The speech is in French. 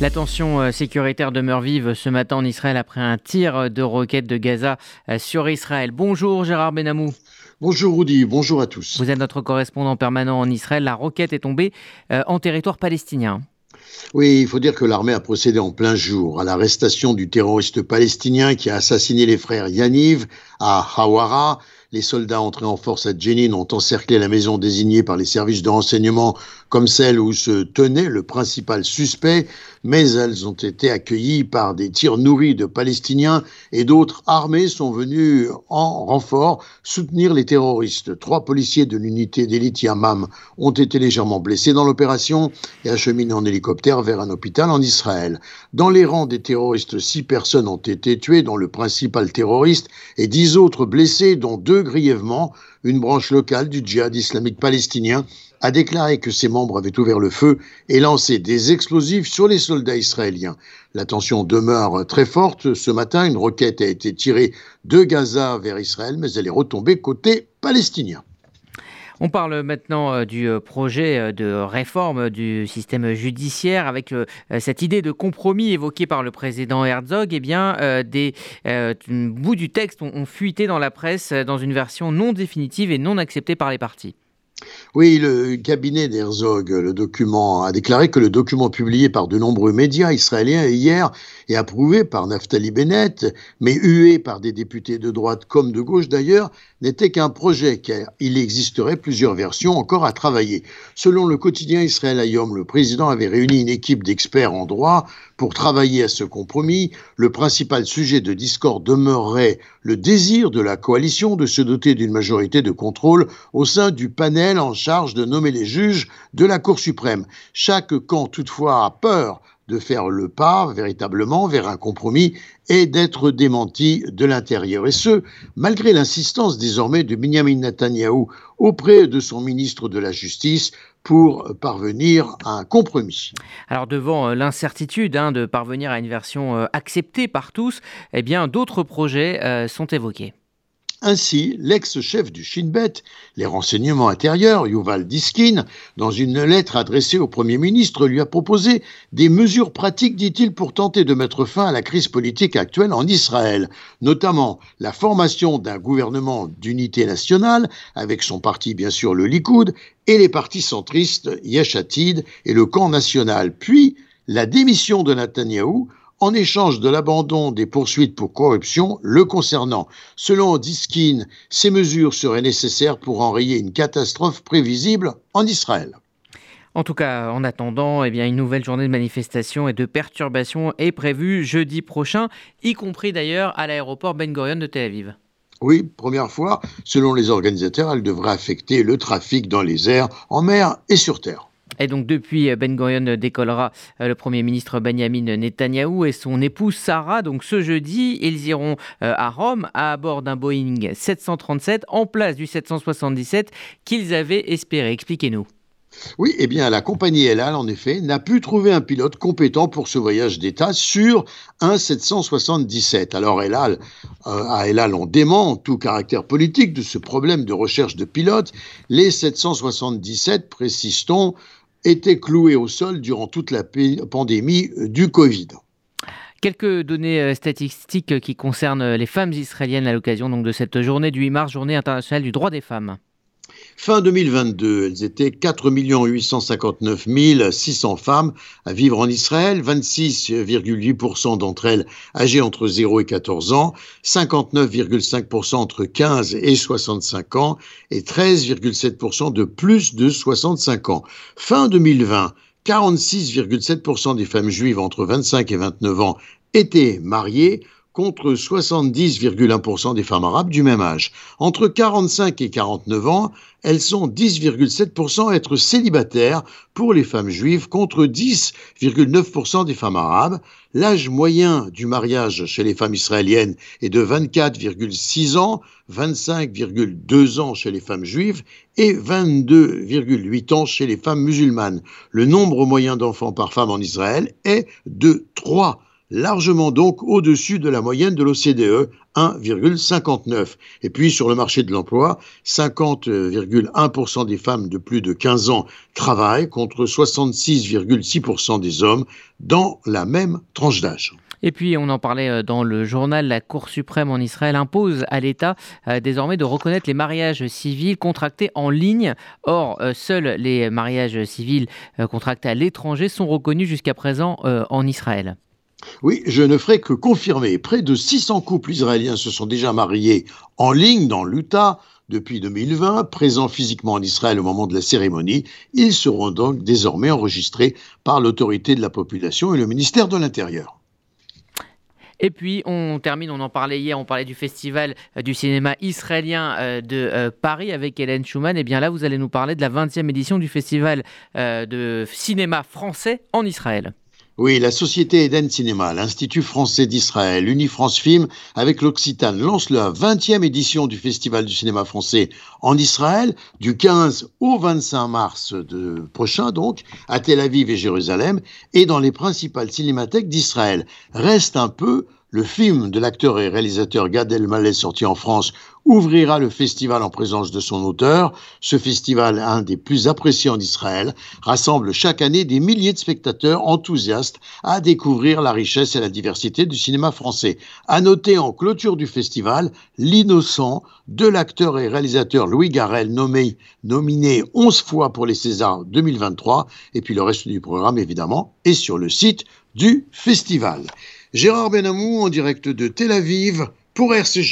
La tension euh, sécuritaire demeure vive ce matin en Israël après un tir de roquette de Gaza euh, sur Israël. Bonjour Gérard Benamou. Bonjour Rudy, bonjour à tous. Vous êtes notre correspondant permanent en Israël. La roquette est tombée euh, en territoire palestinien. Oui, il faut dire que l'armée a procédé en plein jour à l'arrestation du terroriste palestinien qui a assassiné les frères Yaniv à Hawara les soldats entrés en force à Jenin ont encerclé la maison désignée par les services de renseignement comme celle où se tenait le principal suspect, mais elles ont été accueillies par des tirs nourris de Palestiniens et d'autres armées sont venus en renfort soutenir les terroristes. Trois policiers de l'unité d'élite Yamam ont été légèrement blessés dans l'opération et acheminés en hélicoptère vers un hôpital en Israël. Dans les rangs des terroristes, six personnes ont été tuées, dont le principal terroriste, et dix autres blessés, dont deux grièvement, une branche locale du djihad islamique palestinien a déclaré que ses membres avaient ouvert le feu et lancé des explosifs sur les soldats israéliens. La tension demeure très forte. Ce matin, une roquette a été tirée de Gaza vers Israël, mais elle est retombée côté palestinien. On parle maintenant euh, du euh, projet euh, de réforme du système judiciaire avec cette idée de compromis évoquée par le président Herzog. Eh bien, des bouts du texte ont fuité dans la presse dans une version non définitive et non acceptée par les partis. Oui, le cabinet d'Herzog, le document, a déclaré que le document publié par de nombreux médias israéliens hier et approuvé par Naftali Bennett, mais hué par des députés de droite comme de gauche d'ailleurs, n'était qu'un projet car il existerait plusieurs versions encore à travailler. Selon le quotidien Israël Ayom, le président avait réuni une équipe d'experts en droit pour travailler à ce compromis. Le principal sujet de discorde demeurerait le désir de la coalition de se doter d'une majorité de contrôle au sein du panel en charge de nommer les juges de la Cour suprême. Chaque camp toutefois a peur de faire le pas véritablement vers un compromis et d'être démenti de l'intérieur. Et ce, malgré l'insistance désormais de Benjamin Netanyahou auprès de son ministre de la Justice pour parvenir à un compromis. Alors devant euh, l'incertitude hein, de parvenir à une version euh, acceptée par tous, eh d'autres projets euh, sont évoqués. Ainsi, l'ex-chef du Shin Bet, les renseignements intérieurs, Yuval Diskin, dans une lettre adressée au Premier ministre, lui a proposé des mesures pratiques, dit-il, pour tenter de mettre fin à la crise politique actuelle en Israël, notamment la formation d'un gouvernement d'unité nationale, avec son parti bien sûr le Likoud, et les partis centristes Yeshatid et le camp national, puis la démission de Netanyahou en échange de l'abandon des poursuites pour corruption le concernant. Selon Diskin, ces mesures seraient nécessaires pour enrayer une catastrophe prévisible en Israël. En tout cas, en attendant, eh bien, une nouvelle journée de manifestation et de perturbation est prévue jeudi prochain, y compris d'ailleurs à l'aéroport Ben Gurion de Tel Aviv. Oui, première fois, selon les organisateurs, elle devrait affecter le trafic dans les airs, en mer et sur terre. Et donc depuis Ben Gurion décollera euh, le Premier ministre Benjamin Netanyahou et son épouse Sarah. Donc ce jeudi, ils iront euh, à Rome à bord d'un Boeing 737 en place du 777 qu'ils avaient espéré. Expliquez-nous. Oui, eh bien, la compagnie Elal, en effet, n'a pu trouver un pilote compétent pour ce voyage d'État sur un 777. Alors, Elal, euh, à Elal, on dément tout caractère politique de ce problème de recherche de pilotes. Les 777, précise-t-on, étaient cloués au sol durant toute la pandémie euh, du Covid. Quelques données euh, statistiques qui concernent les femmes israéliennes à l'occasion de cette journée du 8 mars, journée internationale du droit des femmes. Fin 2022, elles étaient 4 859 600 femmes à vivre en Israël, 26,8% d'entre elles âgées entre 0 et 14 ans, 59,5% entre 15 et 65 ans et 13,7% de plus de 65 ans. Fin 2020, 46,7% des femmes juives entre 25 et 29 ans étaient mariées, contre 70,1% des femmes arabes du même âge. Entre 45 et 49 ans, elles sont 10,7% à être célibataires pour les femmes juives contre 10,9% des femmes arabes. L'âge moyen du mariage chez les femmes israéliennes est de 24,6 ans, 25,2 ans chez les femmes juives et 22,8 ans chez les femmes musulmanes. Le nombre moyen d'enfants par femme en Israël est de 3 largement donc au-dessus de la moyenne de l'OCDE, 1,59. Et puis sur le marché de l'emploi, 50,1% des femmes de plus de 15 ans travaillent contre 66,6% des hommes dans la même tranche d'âge. Et puis, on en parlait euh, dans le journal, la Cour suprême en Israël impose à l'État euh, désormais de reconnaître les mariages civils contractés en ligne. Or, euh, seuls les mariages civils contractés à l'étranger sont reconnus jusqu'à présent en Israël. Oui, je ne ferai que confirmer. Près de 600 couples israéliens se sont déjà mariés en ligne dans l'Utah depuis 2020, présents physiquement en Israël au moment de la cérémonie. Ils seront donc désormais enregistrés par l'autorité de la population et le ministère de l'Intérieur. Et puis on termine, on en parlait hier, on parlait du festival euh, du cinéma israélien euh, de euh, Paris avec Hélène Schumann. Et bien là, vous allez nous parler de la 20e édition du festival de cinéma français en Israël. Oui, la société Eden Cinéma, l'Institut français d'Israël, Unifrance Film avec l'Occitane lance la 20e édition du Festival du cinéma français en Israël du 15 au 25 mars de, prochain donc à Tel Aviv et Jérusalem et dans les principales cinémathèques d'Israël. Reste un peu le film de l'acteur et réalisateur Gad Elmaleh sorti en France ouvrira le festival en présence de son auteur. Ce festival, un des plus appréciés en Israël, rassemble chaque année des milliers de spectateurs enthousiastes à découvrir la richesse et la diversité du cinéma français. À noter en clôture du festival l'innocent de l'acteur et réalisateur Louis Garrel, nommé, nominé 11 fois pour les Césars 2023. Et puis le reste du programme, évidemment, est sur le site du festival. Gérard Benamou en direct de Tel Aviv pour RCJ.